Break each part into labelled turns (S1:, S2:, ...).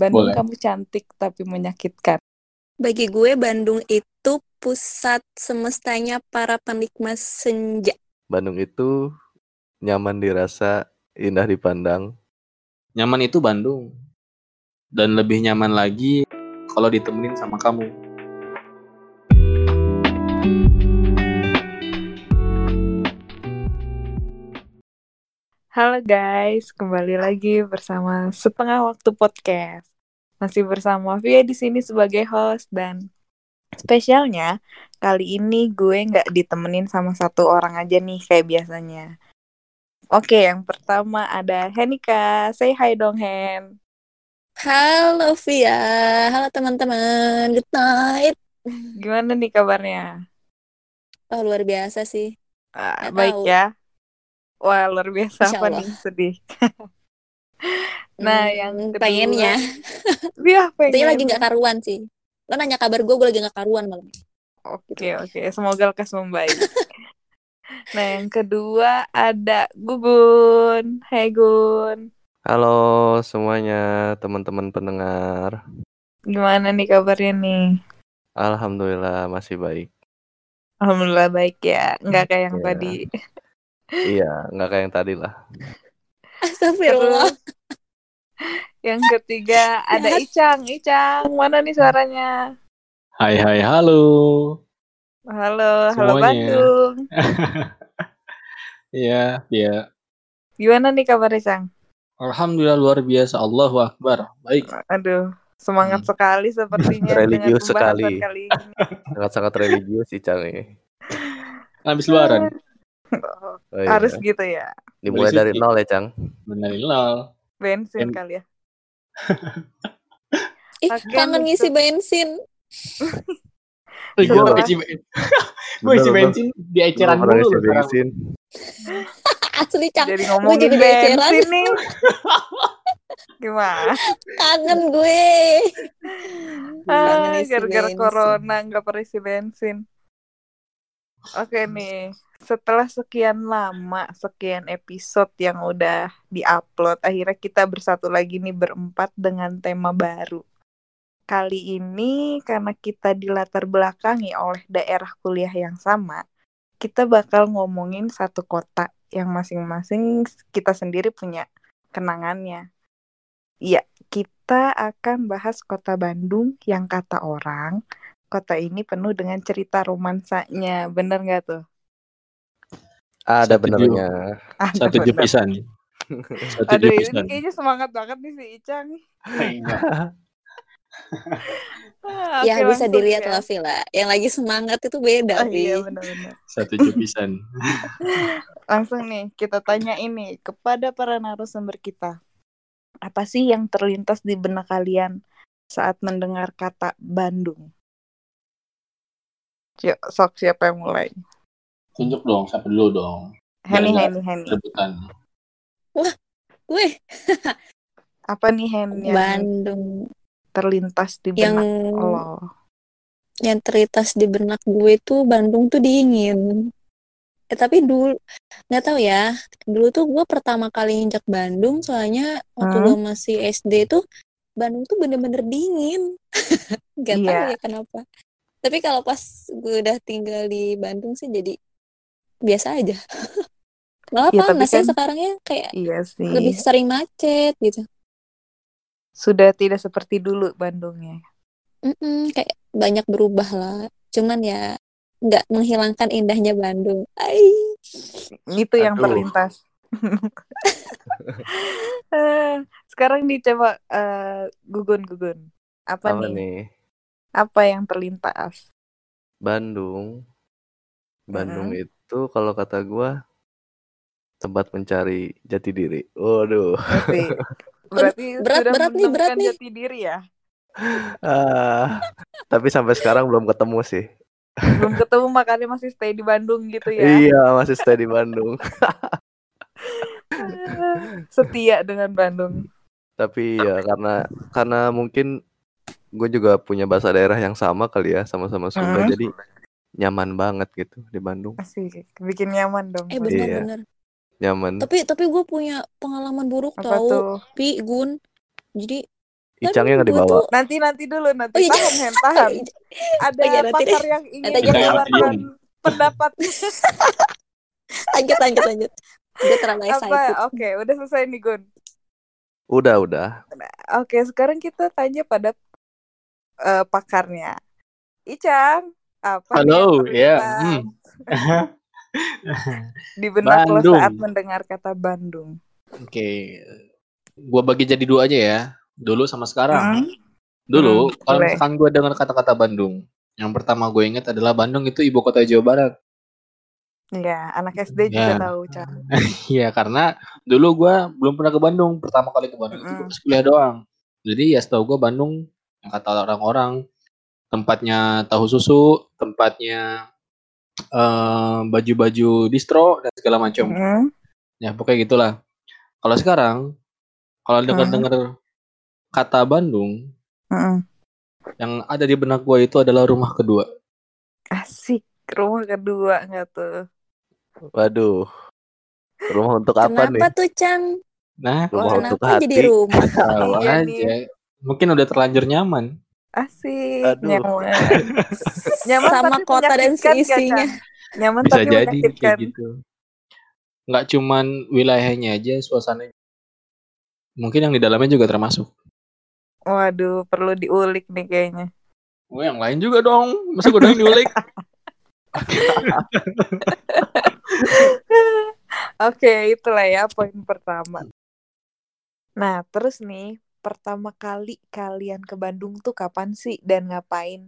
S1: Bandung
S2: Boleh.
S1: kamu cantik tapi menyakitkan.
S3: Bagi gue Bandung itu pusat semestanya para penikmat senja.
S4: Bandung itu nyaman dirasa, indah dipandang.
S2: Nyaman itu Bandung. Dan lebih nyaman lagi kalau ditemenin sama kamu.
S1: Halo guys, kembali lagi bersama Setengah Waktu Podcast. Masih bersama Via di sini sebagai host dan spesialnya kali ini gue nggak ditemenin sama satu orang aja nih kayak biasanya. Oke, yang pertama ada Henika. Say hi dong, Hen.
S3: Halo Via, halo teman-teman, good night.
S1: Gimana nih kabarnya?
S3: Oh luar biasa sih. Nggak
S1: baik
S3: tahu.
S1: ya. Wah, luar biasa
S3: Insya
S1: apa
S3: Allah.
S1: nih? Sedih. nah,
S3: Hmm,
S1: yang kedua.
S3: pengennya.
S1: Iya, pengen.
S3: Itu lagi nggak karuan sih. Lo nanya kabar gue, gue lagi nggak karuan malam.
S1: Oke, oke. Semoga lekas membaik. nah, yang kedua ada Gugun. Hai Gun.
S4: Halo semuanya, teman-teman pendengar.
S1: Gimana nih kabarnya nih?
S4: Alhamdulillah masih baik.
S1: Alhamdulillah baik ya. Nggak kayak yang
S4: Iya.
S1: tadi.
S4: Iya, nggak kayak yang tadi lah.
S3: Astagfirullah.
S1: Terus yang ketiga ada. Icang. Icang, mana nih suaranya?
S2: Hai hai halo.
S1: Halo, halo
S2: Semuanya.
S1: Bandung.
S2: Iya, iya.
S1: Gimana nih kabar Icang?
S2: Alhamdulillah luar biasa. Allahu Akbar. Baik.
S1: Aduh, semangat
S2: Hmm.
S1: sekali sepertinya
S4: Religius sekali.
S1: kali.
S4: Sangat-sangat religius Icang ini.
S2: Habis lebaran.
S4: Oh, iya.
S1: Harus gitu ya.
S4: Dimulai dari nol ya, Cang.
S2: Benar
S1: Bensin
S2: Em-
S1: kali ya.
S3: Ih,
S1: Oke,
S3: kangen ngisi bensin.
S2: Gue isi gue isi bensin di eceran dulu
S4: isi bensin.
S3: Asli cang.
S1: Jadi
S3: Gue
S1: ngomongin
S3: jadi
S1: bensin nih. Gimana?
S3: Kangen gue.
S1: Ah, gara-gara corona nggak pernah isi bensin. Oke nih, setelah sekian lama, sekian episode yang udah diupload, akhirnya kita bersatu lagi nih berempat dengan tema baru. Kali ini karena kita dilatar belakangi oleh daerah kuliah yang sama, kita bakal ngomongin satu kota yang masing-masing kita sendiri punya kenangannya. Iya, kita akan bahas kota Bandung yang kata orang, kota ini penuh dengan cerita romansanya. Bener nggak tuh?
S4: Ada
S2: Satu
S4: benernya.
S1: Ada
S2: Satu
S1: bener.
S2: jepisan. Satu
S1: Aduh, ini
S2: jepisan.
S1: kayaknya semangat banget nih si Icang.
S2: Iya.
S1: Ah,
S3: ya bisa dilihat
S1: ya.
S3: lah Vila. Yang lagi semangat itu beda
S1: Oh, iya,
S3: Vi.
S1: bener-bener.
S2: Satu jepisan.
S1: Langsung nih, kita tanya ini kepada para narasumber kita. Apa sih yang terlintas di benak kalian saat mendengar kata Bandung? Yuk, sok siapa yang mulai?
S2: Tunjuk dong, siapa dulu dong.
S1: Henny, Henny, Henny.
S2: Rebutan.
S3: Gue
S1: Apa nih Hen yang
S3: Bandung
S1: terlintas di
S3: yang
S1: benak lo?
S3: yang terlintas di benak gue tuh Bandung tuh dingin. Eh tapi dulu nggak tahu ya. Dulu tuh gue pertama kali injak Bandung soalnya waktu
S1: Hmm?
S3: gue masih SD tuh Bandung tuh bener-bener dingin. Gak tahu
S1: Iya.
S3: ya kenapa. Tapi kalau pas gue udah tinggal di Bandung sih jadi biasa aja. Malah
S1: Ya, tapi
S3: panas ya
S1: kan-
S3: sekarang ya kayak
S1: Iya sih.
S3: lebih sering macet gitu.
S1: Sudah tidak seperti dulu Bandungnya.
S3: Mm-mm, kayak banyak berubah lah. Cuman ya nggak menghilangkan indahnya Bandung. Ai.
S1: Itu yang
S4: Aduh.
S1: terlintas. Eh, Sekarang dicoba eh, gugun gugun. Apa,
S4: Apa
S1: nih?
S4: nih?
S1: Apa yang terlintas?
S4: Bandung. Bandung itu kalau kata gua tempat mencari jati diri. Waduh.
S1: Berarti, berarti
S3: berat,
S1: sudah
S3: berat nih, berat
S1: menemukan
S3: nih.
S1: jati diri ya.
S4: Ah, tapi sampai sekarang belum ketemu sih.
S1: Belum ketemu makanya masih stay di Bandung gitu ya.
S4: Iya, masih stay di Bandung.
S1: Setia dengan Bandung.
S4: Tapi ya karena karena mungkin gue juga punya bahasa daerah yang sama kali ya, sama-sama Sunda.
S1: Hmm.
S4: Jadi nyaman banget gitu di Bandung.
S1: Asik, bikin nyaman dong.
S3: Eh
S1: pasti.
S4: Iya.
S3: benar-benar.
S4: Nyaman.
S3: Tapi tapi gue punya pengalaman buruk
S1: Apa
S3: tau.
S1: tuh?
S3: Pi Gun. Jadi
S4: Icangnya nggak dibawa.
S3: tuh-
S1: Nanti nanti dulu nanti
S3: Oh, iya.
S1: tahan Hen tahan. Ada
S3: Oh, iya, nanti
S1: pakar
S3: deh.
S1: yang ingin mengeluarkan pendapat
S3: lanjut lanjut lanjut. Gue terlalu
S1: apa?
S3: excited.
S1: Oke, udah selesai nih Gun.
S4: Udah udah.
S1: Oke, sekarang kita tanya pada eh, pakarnya. Icang, apa
S2: Halo, ya.
S1: terlintas
S2: hmm.
S1: di benak lo saat mendengar kata Bandung?
S2: Oke. Gua bagi jadi dua aja ya. Dulu sama sekarang.
S1: Hmm,
S2: Dulu,
S1: Hmm,
S2: kalau misalkan gue dengar kata-kata Bandung, yang pertama gue ingat adalah Bandung itu ibu kota Jawa Barat.
S1: Ya, anak SD juga
S2: Ya.
S1: tahu, Cang.
S2: Iya, karena dulu gue belum pernah ke Bandung. Pertama kali ke Bandung itu
S1: Mm-mm.
S2: pas kuliah doang. Jadi ya setahu gue Bandung, kata orang-orang, tempatnya tahu susu, tempatnya eh, baju-baju distro dan segala macam.
S1: Hmm,
S2: Ya pokoknya gitulah. Kalau sekarang, kalau dengar-dengar kata Bandung,
S1: hmm.
S2: yang ada di benak gue itu adalah rumah kedua.
S1: Asik. Rumah kedua nggak tuh?
S4: Waduh. Rumah untuk apa nih?
S3: Kenapa tuh Cang?
S2: Nah,
S4: Rumah untuk
S3: Kenapa
S4: hati.
S3: jadi rumah?
S1: Iya
S2: aja. Mungkin udah terlanjur nyaman.
S1: Asik,
S4: Aduh.
S1: nyaman. nyaman
S3: Sama kota dan seisinya.
S1: Cang? Nyaman
S2: Bisa
S1: tapi
S2: jadi kayak gitu. Nggak cuman wilayahnya aja, suasananya. Mungkin yang di dalamnya juga termasuk.
S1: Waduh, perlu diulik nih kayaknya.
S2: Oh, yang lain juga dong. Masa gue doang diulik?
S1: Oke, itulah ya poin pertama. Nah, terus nih, pertama kali kalian ke Bandung tuh kapan sih dan ngapain?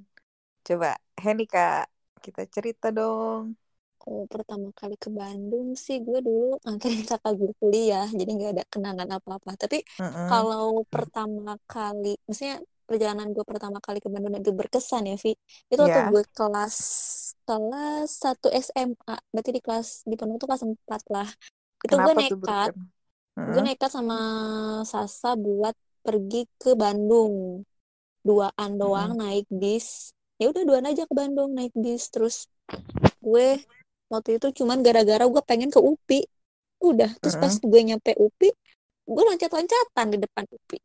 S1: Coba, Heni Kak, kita cerita dong.
S3: Oh, pertama kali ke Bandung sih gue dulu nganterin kakak gue kuliah, jadi nggak ada kenangan apa-apa. Tapi
S1: Mm-mm.
S3: kalau pertama kali, maksudnya perjalanan gue pertama kali ke Bandung itu berkesan ya, Vi. Itu waktu
S1: Iya.
S3: gue kelas kelas 1 SMA, berarti di kelas di Bandung tuh kelas 4 lah. Itu gue
S1: Kenapa
S3: nekat, gue nekat sama Sasa buat pergi ke Bandung. Duaan doang naik bis. Ya udah duaan aja ke Bandung naik bis terus gue waktu itu cuman gara-gara gue pengen ke UPI. Udah, terus pas gue nyampe UPI, gue loncat-loncatan di depan UPI.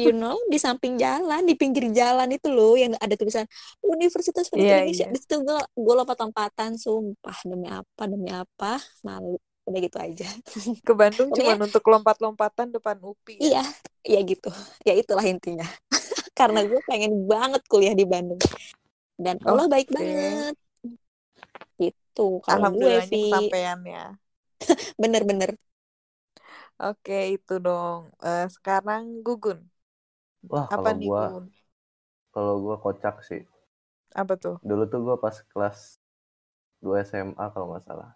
S3: You know, di samping jalan, di pinggir jalan itu loh yang ada tulisan Universitas Pendidikan Indonesia.
S1: iya.
S3: Di situ gue gue lompat-lompatan, sumpah demi apa demi apa malu. Udah gitu aja.
S1: Ke Bandung cuma untuk lompat-lompatan depan UPI. ya?
S3: Iya, ya gitu. Ya itulah intinya. Karena gue pengen banget kuliah di Bandung. Dan Allah baik
S1: Oke.
S3: banget. Gitu. Kalau gue, Vi.
S1: kesampaian ya.
S3: Bener-bener.
S1: Oke, itu dong. Eh, sekarang Gugun.
S4: Wah,
S1: Apa
S4: kalau
S1: nih
S4: gua
S1: Gugun?
S4: kalau gua kocak sih.
S1: Apa tuh?
S4: Dulu tuh gua pas kelas 2 SMA kalau nggak salah.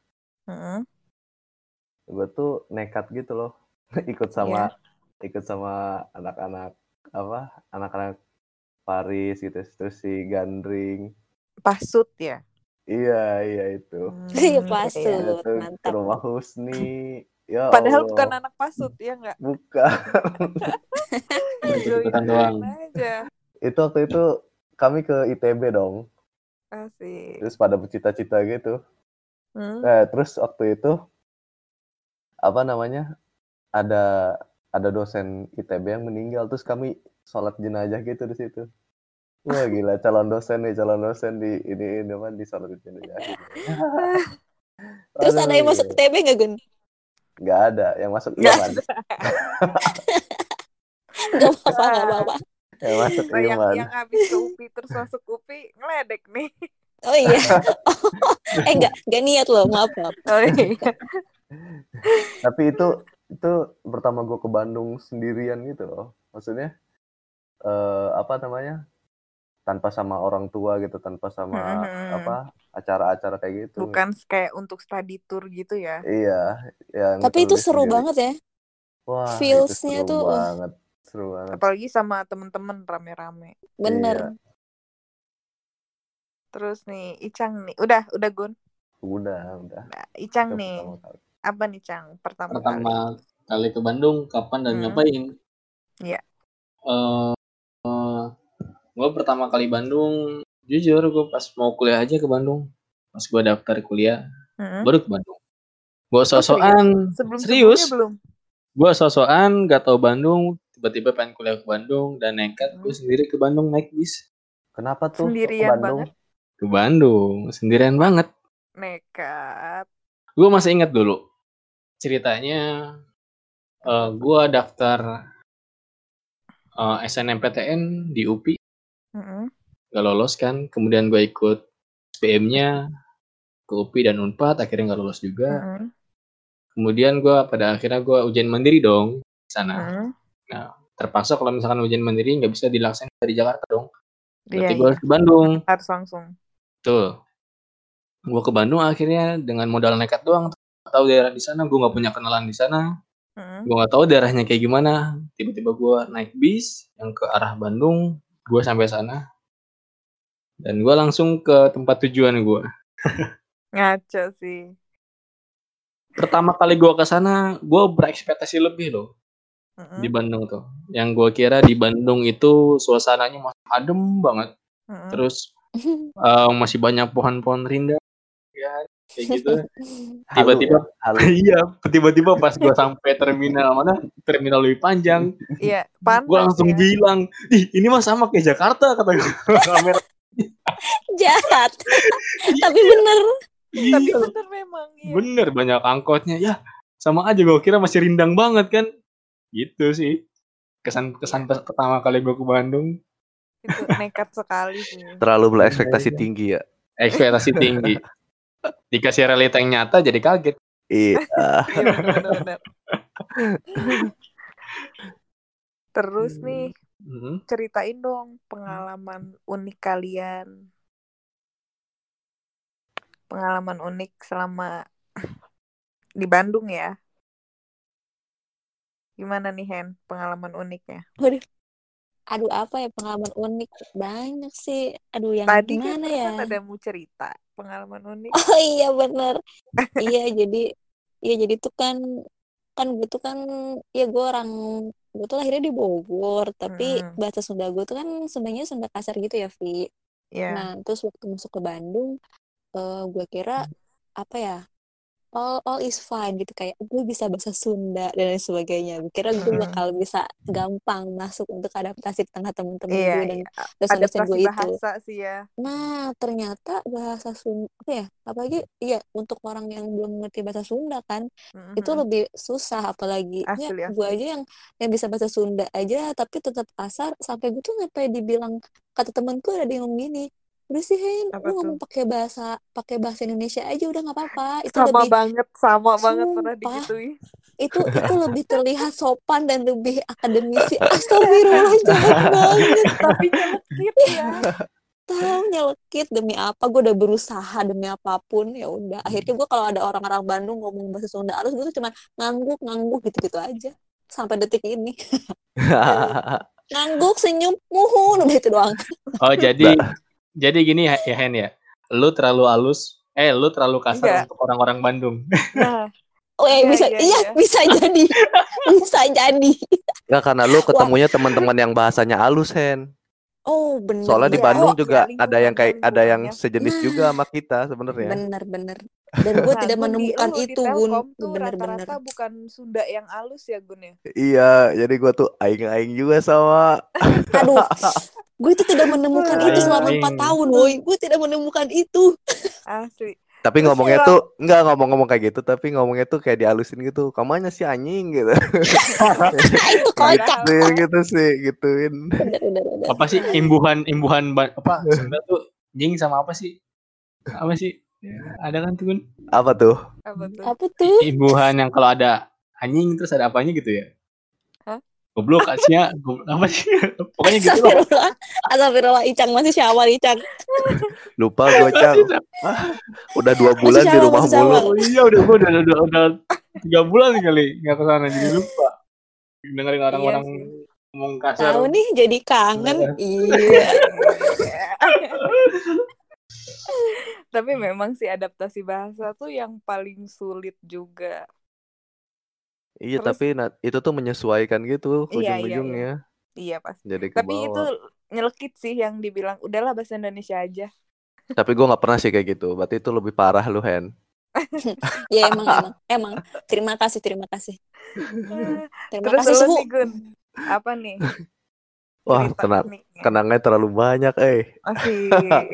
S4: Gua tuh nekat gitu loh. ikut sama
S1: Iya.
S4: ikut sama anak-anak apa? Anak-anak Paris gitu terus si Gandring.
S1: Pasut ya?
S4: Iya, iya itu.
S3: Iya,
S1: Hmm,
S3: pasut.
S1: iya.
S4: Ada tuh ke
S3: mantap.
S4: rumah Husni. Ya
S1: Padahal
S4: Allah.
S1: bukan anak pasut, ya nggak?
S4: Bukan.
S2: Ikut-ikutan doang.
S1: aja.
S4: itu waktu itu kami ke ITB dong.
S1: Asik.
S4: Terus pada bercita-cita gitu.
S1: Hmm?
S4: Nah, terus waktu itu apa namanya? Ada ada dosen ITB yang meninggal terus kami sholat jenazah gitu di situ. Wah gila calon dosen nih calon dosen di ini ini apa di sholat jenazah. gitu.
S3: Terus ada yang masuk TB nggak, Gun?
S4: Nggak ada yang masuk
S1: Nggak
S4: iman.
S3: Nggak apa-apa, nggak apa-apa.
S4: Yang masuk
S1: Nah, yang, yang habis ke UPI terus masuk UPI ngeledek nih.
S3: Oh iya. eh, nggak, nggak niat loh. Maaf, maaf.
S1: Oh, iya.
S4: Tapi itu itu pertama gue ke Bandung sendirian gitu loh. Maksudnya eh apa namanya? Tanpa sama orang tua gitu, tanpa sama
S1: Mhm.
S4: apa acara-acara kayak gitu.
S1: Bukan kayak untuk study tour gitu ya.
S4: Iya, ya
S3: Tapi itu seru
S4: sendiri.
S3: banget ya.
S4: Wah, itu
S3: feels-nya
S4: seru
S3: tuh, wah.
S4: banget. Seru banget.
S1: Apalagi sama temen-temen rame-rame.
S3: Bener.
S4: Iya.
S1: Terus nih, Icang nih. Udah, udah Gun.
S4: Udah, udah.
S1: Nah, Icang
S4: Itu
S1: nih.
S4: Kali.
S1: Apa nih, Cang? Pertama, kali.
S2: Pertama kali ke Bandung, kapan dan
S1: Hmm.
S2: ngapain?
S1: Iya.
S2: Eh, gue pertama kali Bandung, jujur gue pas mau kuliah aja ke Bandung. Pas gue daftar kuliah,
S1: Mm-mm.
S2: baru ke Bandung. Gue sosokan, serius.
S1: sebelumnya belum.
S2: gue sosokan gak tau Bandung. tiba-tiba pengen kuliah ke Bandung dan nekat gue
S1: Hmm.
S2: sendiri ke Bandung naik bis
S4: Kenapa tuh? kok ke
S1: Sendirian
S4: Bandung?
S1: banget.
S2: ke Bandung sendirian banget
S1: Nekat.
S2: gue masih ingat dulu ceritanya eh gue daftar eh, SNMPTN di UPI
S1: Mm-mm.
S2: gak lolos kan kemudian gue ikut SPM-nya ke UPI dan Unpad akhirnya gak lolos juga
S1: Mm-mm.
S2: kemudian gue pada akhirnya gue ujian mandiri dong di sana
S1: Mm-mm.
S2: terpaksa kalau misalkan ujian mandiri nggak bisa dilaksanakan dari Jakarta dong
S1: Iya,
S2: berarti gue
S1: iya.
S2: harus ke Bandung
S1: Harus langsung.
S2: Tuh. Gue ke Bandung akhirnya dengan modal nekat doang. Tahu daerah di sana, gue nggak punya kenalan di sana.
S1: Mm-mm.
S2: Gue nggak tahu daerahnya kayak gimana. Tiba-tiba gue naik bis yang ke arah Bandung. Gue sampai sana. Dan gue langsung ke tempat tujuan gue.
S1: Ngaco sih.
S2: Pertama kali gue ke sana, gue berekspektasi lebih loh di Bandung tuh. Yang gue kira di Bandung itu suasananya masih adem banget.
S1: Mm-mm.
S2: Terus eh, masih banyak pohon-pohon rindang. Ya, kayak gitu. Tiba-tiba
S4: ya,
S2: iya, tiba-tiba pas gue sampai terminal mana, terminal lebih panjang,
S1: Iya, panas
S2: gue langsung
S1: ya.
S2: bilang, ih ini mah sama kayak Jakarta kata gue. Kamera.
S3: Jahat. Tapi bener.
S1: Tapi
S2: iya,
S1: bener memang. Iya.
S2: bener banyak angkotnya, ya sama aja gue kira masih rindang banget kan, gitu sih. Kesan kesan
S1: Iya.
S2: pertama kali gue ke Bandung,
S1: Itu nekat sekali sih.
S4: Terlalu berekspektasi
S2: Iya, iya.
S4: tinggi ya.
S2: ekspektasi tinggi. Dikasih realita yang nyata jadi kaget.
S4: Iya.
S1: Iya. Terus
S2: Hmm.
S1: nih
S2: Mhm.
S1: ceritain dong pengalaman unik kalian. Pengalaman unik selama di Bandung ya. Gimana nih Hen pengalaman uniknya?
S3: Waduh. Aduh apa ya pengalaman unik banyak sih. Aduh yang
S1: Tadi kan
S3: gimana ya?
S1: kan ada mau cerita pengalaman unik.
S3: Oh iya bener. iya jadi iya jadi tuh kan kan gue tuh kan ya gue orang gue tuh lahirnya di Bogor tapi
S1: Mm-mm.
S3: bahasa Sunda gue tuh kan sebenarnya Sunda kasar gitu ya Vi.
S1: Ya.
S3: Nah terus waktu masuk ke Bandung eh, gue kira apa ya all all is fine gitu kayak gue bisa bahasa Sunda dan lain sebagainya. Kira gue bakal bisa gampang masuk untuk adaptasi di tengah teman-teman
S1: Iya,
S3: gue dan
S1: iya.
S3: dosen-dosen gue itu.
S1: bahasa sih ya.
S3: Nah, ternyata bahasa Sunda, apa ya? Apalagi, iya, untuk orang yang belum mengerti bahasa Sunda kan, itu
S1: Mhm.
S3: lebih susah. Apalagi, ya,
S1: Asli,
S3: gue
S1: asli.
S3: aja yang yang bisa bahasa Sunda aja, tapi tetap kasar. Sampai gue tuh sampai dibilang kata temenku ada yang ngomong gini, udah sih Hen, lu ngomong pakai bahasa pakai bahasa Indonesia aja udah nggak apa-apa. Itu
S1: Sama
S3: lebih
S1: banget, sama banget pernah
S3: Sumpah.
S1: digituin.
S3: itu itu lebih terlihat sopan dan lebih akademisi. Astagfirullah, jahat banget.
S1: Tapi nyelekit ya.
S3: tahu nyelekit demi apa gue udah berusaha demi apa pun ya udah akhirnya gue kalau ada orang-orang Bandung ngomong bahasa Sunda halus gue tuh cuma ngangguk ngangguk gitu-gitu aja sampai detik ini ngangguk senyum muhun udah itu doang
S2: Oh jadi jadi gini ya, ya Hen ya, lu terlalu halus, eh lu terlalu kasar
S1: Enggak.
S2: untuk orang-orang Bandung.
S1: Nah,
S3: oh ya
S1: Iya,
S3: bisa
S1: iya,
S3: iya
S1: iya.
S3: bisa jadi bisa jadi
S4: Enggak karena lu ketemunya teman-teman yang bahasanya halus, Hen.
S3: Oh bener
S4: Soalnya di
S1: Iya,
S4: Bandung
S1: iya,
S4: juga
S1: lingkungan-
S4: ada yang kayak ada yang
S1: lingkungannya.
S4: sejenis
S3: Nah.
S4: juga sama kita sebenarnya.
S3: bener bener dan gue
S1: Nah,
S3: tidak menemukan
S1: di
S3: itu Gun
S1: Telkom tuh
S3: bener-bener
S1: rata-rata bukan Sunda yang halus ya Gun ya?
S4: Iya, jadi gua tuh aing-aing juga sama.
S3: aduh gue itu tidak menemukan itu selama empat tahun woi gue tidak menemukan itu
S1: Asli.
S4: Tapi ngomongnya tuh enggak ngomong-ngomong kayak gitu, tapi ngomongnya tuh kayak dihalusin gitu. Kamunya sih anjing gitu.
S3: itu kocak
S4: gitu, gitu sih, gituin.
S3: bener bener bener
S2: Apa sih imbuhan imbuhan apa Sunda tuh jing sama apa sih? Apa sih? Ya, ada kan tuh?
S4: Apa tuh?
S1: Apa tuh?
S3: apa tuh
S2: Imbuhan yang kalau ada anjing terus ada apanya gitu ya? Goblok kasihnya goblok apa sih? Pokoknya gitu lah.
S3: Astagfirullah, Astagfirullah, Icang masih syawal, Icang.
S4: Lupa gua, Cang. Udah dua bulan di rumah mulu.
S2: Oh iya udah gua udah udah, udah tiga bulan kali nggak ke sana jadi lupa. Dengerin orang-orang
S1: sih.
S2: ngomong kasar.
S3: Tahu nih, jadi kangen.
S2: Iya.
S3: Iya.
S1: Tapi memang sih adaptasi bahasa tuh yang paling sulit juga.
S4: Iya,
S1: Terus-
S4: tapi itu tuh menyesuaikan gitu
S1: Iya, iya, iya.
S4: ujung-ujungnya.
S1: Iya pasti.
S4: Jadi ke
S1: Tapi itu nyelekit sih yang dibilang udahlah bahasa Indonesia aja.
S4: Tapi gua nggak pernah sih kayak gitu. Berarti itu lebih parah lu, Hen.
S3: Ya emang, emang, emang. Terima kasih, terima kasih. Terima
S1: Terus
S3: kasih,
S1: lu Gun, Apa nih?
S4: Wah,
S1: cerita
S4: kena
S1: uniknya?
S4: kenangnya terlalu banyak, eh.
S1: Asik.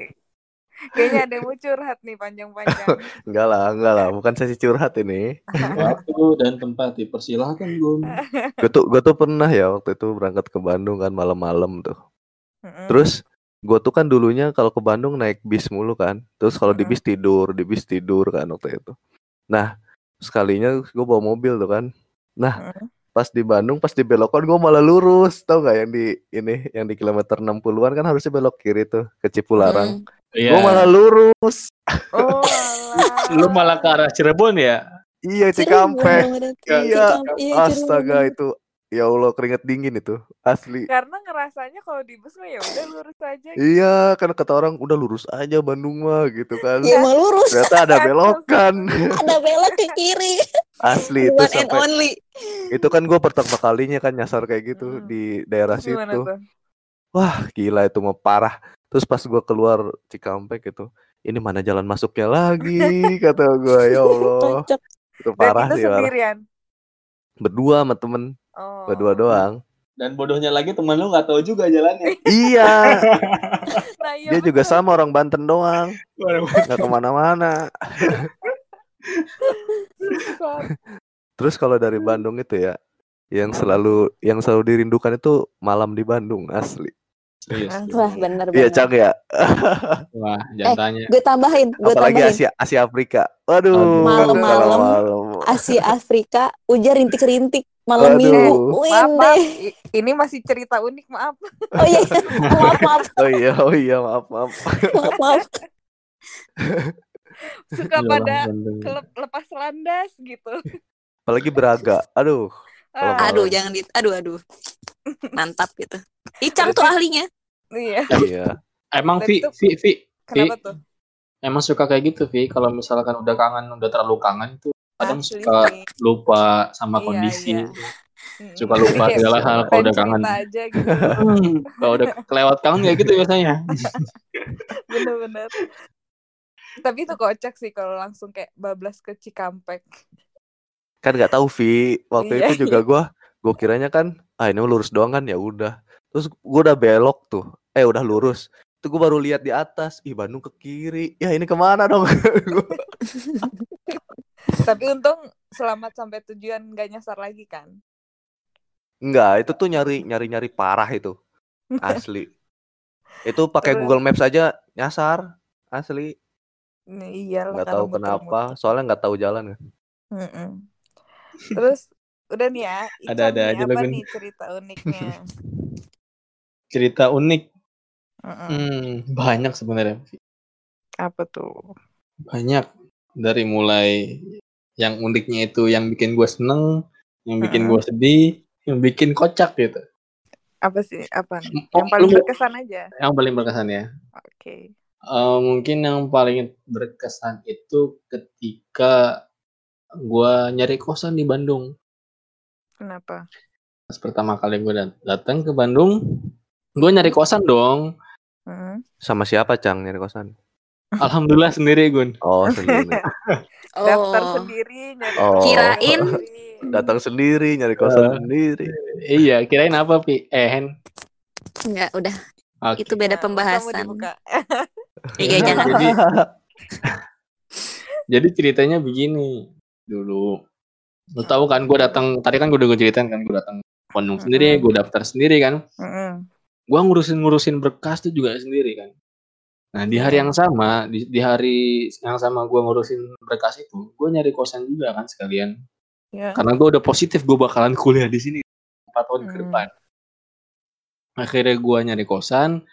S1: Kayaknya ada yang mau curhat nih panjang-panjang.
S4: Enggak lah, enggak lah, bukan sesi curhat ini.
S2: Waktu dan tempat dipersilahkan Gun.
S4: Gue tuh gue tuh pernah ya waktu itu berangkat ke Bandung kan malam-malam tuh. Terus gue tuh kan dulunya kalau ke Bandung naik bis mulu kan. Terus kalau di bis tidur, di bis tidur kan waktu itu. Nah, sekalinya gue bawa mobil tuh kan. Nah, pas di Bandung pas di belokan gue malah lurus. Tau gak yang di ini yang di kilometer 60-an kan harusnya belok kiri tuh ke Cipularang.
S3: Hmm.
S2: Iya.
S4: Gue malah lurus.
S1: Oh.
S2: Lu malah ke arah Cirebon ya?
S4: Iya Cikampek.
S3: berarti.
S4: Iya.
S3: Cikampek, iya,
S4: Astaga
S3: Cirebon.
S4: itu ya Allah keringet dingin itu asli.
S1: Karena ngerasanya kalau di bus mah ya udah lurus aja. gitu.
S4: Iya kan kata orang udah lurus aja Bandung mah gitu kan.
S3: Ya emang lurus.
S4: Ternyata ada belokan.
S3: Ada belok ke kiri.
S4: Asli itu
S3: One and
S4: sampai
S3: only.
S4: itu kan gue pertama kalinya kan nyasar kayak gitu
S1: Hmm.
S4: di daerah
S1: gimana
S4: situ.
S1: tuh?
S4: Wah gila itu mah parah. Terus pas gue keluar Cikampek itu, ini mana jalan masuknya lagi kata gue ya Allah. Itu
S1: Dan
S4: parah
S1: itu
S4: sih parah.
S1: sendirian.
S4: Berdua sama temen,
S1: Oh.
S4: berdua doang.
S2: Dan bodohnya lagi teman lu nggak tahu juga jalannya.
S4: iya,
S1: Nah, iya
S4: dia juga sama orang Banten doang, nggak ke
S1: mana-mana.
S4: Terus kalau dari Bandung itu ya, yang selalu yang selalu dirindukan itu malam di Bandung asli.
S2: Serius.
S3: Wah bener
S4: Iya. Cang ya.
S2: Wah, jangan
S3: Eh,
S2: tanya.
S3: Gue tambahin, gue
S4: Apalagi
S3: tambahin.
S4: Asia Asia Afrika. Waduh.
S2: Aduh.
S3: Malam-malam. Asia Afrika, ujar rintik-rintik malam
S4: Aduh.
S3: minggu.
S1: Maaf, maaf. I- Ini masih cerita unik, maaf.
S3: Oh iya, maaf maaf
S4: Oh iya, oh iya, maaf, maaf.
S3: maaf maaf.
S1: Suka
S2: Iyalah,
S1: pada lepas landas gitu.
S4: Apalagi Braga. Aduh.
S1: Ah,
S3: Aduh jangan di, aduh aduh. Mantap gitu. Icang tuh ahlinya.
S1: iya.
S4: Iya.
S2: Emang
S1: Dan
S2: Vi, Vi, Vi,
S1: Kenapa tuh?
S2: emang suka kayak gitu Vi. Kalau misalkan udah kangen, udah terlalu kangen tuh kadang
S1: Asli
S2: suka lupa sama
S1: Iya,
S2: kondisi.
S1: iya. Mm-mm.
S2: Suka lupa segala hal kalau udah kangen.
S1: aja gitu.
S2: Hmm, kalau udah kelewat kangen kayak gitu biasanya.
S1: Bener-bener. Tapi itu kocak sih kalau langsung kayak bablas ke Cikampek.
S4: Kan nggak tahu Vi. Waktu
S1: Iya,
S4: itu juga gua gua kiranya kan ah ini lurus doang kan ya udah. Terus gua udah belok tuh. Eh udah lurus. Itu gua baru lihat di atas. Ih Bandung ke kiri. Ya ini ke mana dong?
S1: Tapi untung selamat sampai tujuan gak nyasar lagi kan.
S4: Enggak, itu tuh nyari nyari nyari parah itu. Asli. Itu pakai? Google Maps aja nyasar. Asli.
S1: Iyalah
S4: Nggak tahu kenapa. Soalnya nggak tahu jalan kan.
S1: Mm-mm. Terus udah nih ya, Icam nih,
S2: aja
S1: apa nih cerita uniknya?
S2: Cerita unik.
S1: Mm-mm.
S2: Hmm, banyak sebenarnya.
S1: Apa tuh?
S2: Banyak. Dari mulai yang uniknya itu yang bikin gue seneng, yang bikin
S1: Mm-mm.
S2: gue sedih, yang bikin kocak gitu.
S1: Apa sih? Apa nih?
S2: Oh,
S1: Yang paling
S2: lu mau-
S1: berkesan aja.
S2: Yang paling berkesan ya.
S1: Oke.
S2: Eh, mungkin yang paling berkesan itu ketika gua nyari kosan di Bandung.
S1: Kenapa?
S2: Pas pertama kali gue dat- datang ke Bandung, gue nyari kosan dong.
S1: Mm.
S4: Sama siapa Cang nyari kosan?
S2: Alhamdulillah sendiri Gun.
S4: Oh, sendiri.
S1: Daftar
S3: Oh.
S1: sendiri nyari
S4: Oh.
S3: Kirain.
S4: Datang sendiri nyari kosan
S2: Eh.
S4: sendiri.
S2: Iya, kirain apa Pi? Eh, Hen.
S3: Enggak, udah.
S2: Oke.
S3: Itu beda
S1: Nah,
S3: pembahasan. Iya, jangan.
S2: Jadi, jadi ceritanya begini dulu. Lu tahu kan gue datang tadi kan gue udah gue ceritain kan gue datang ke Bandung sendiri, gue daftar sendiri kan.
S1: Mm-mm.
S2: gua ngurusin ngurusin berkas tuh juga sendiri kan. Nah di hari yang sama di, di hari yang sama gua ngurusin berkas itu, gua nyari kosan juga kan sekalian.
S1: Ya.
S2: Karena gua udah positif gua bakalan kuliah di sini empat tahun ke
S1: Hmm.
S2: depan. Akhirnya gua nyari kosan,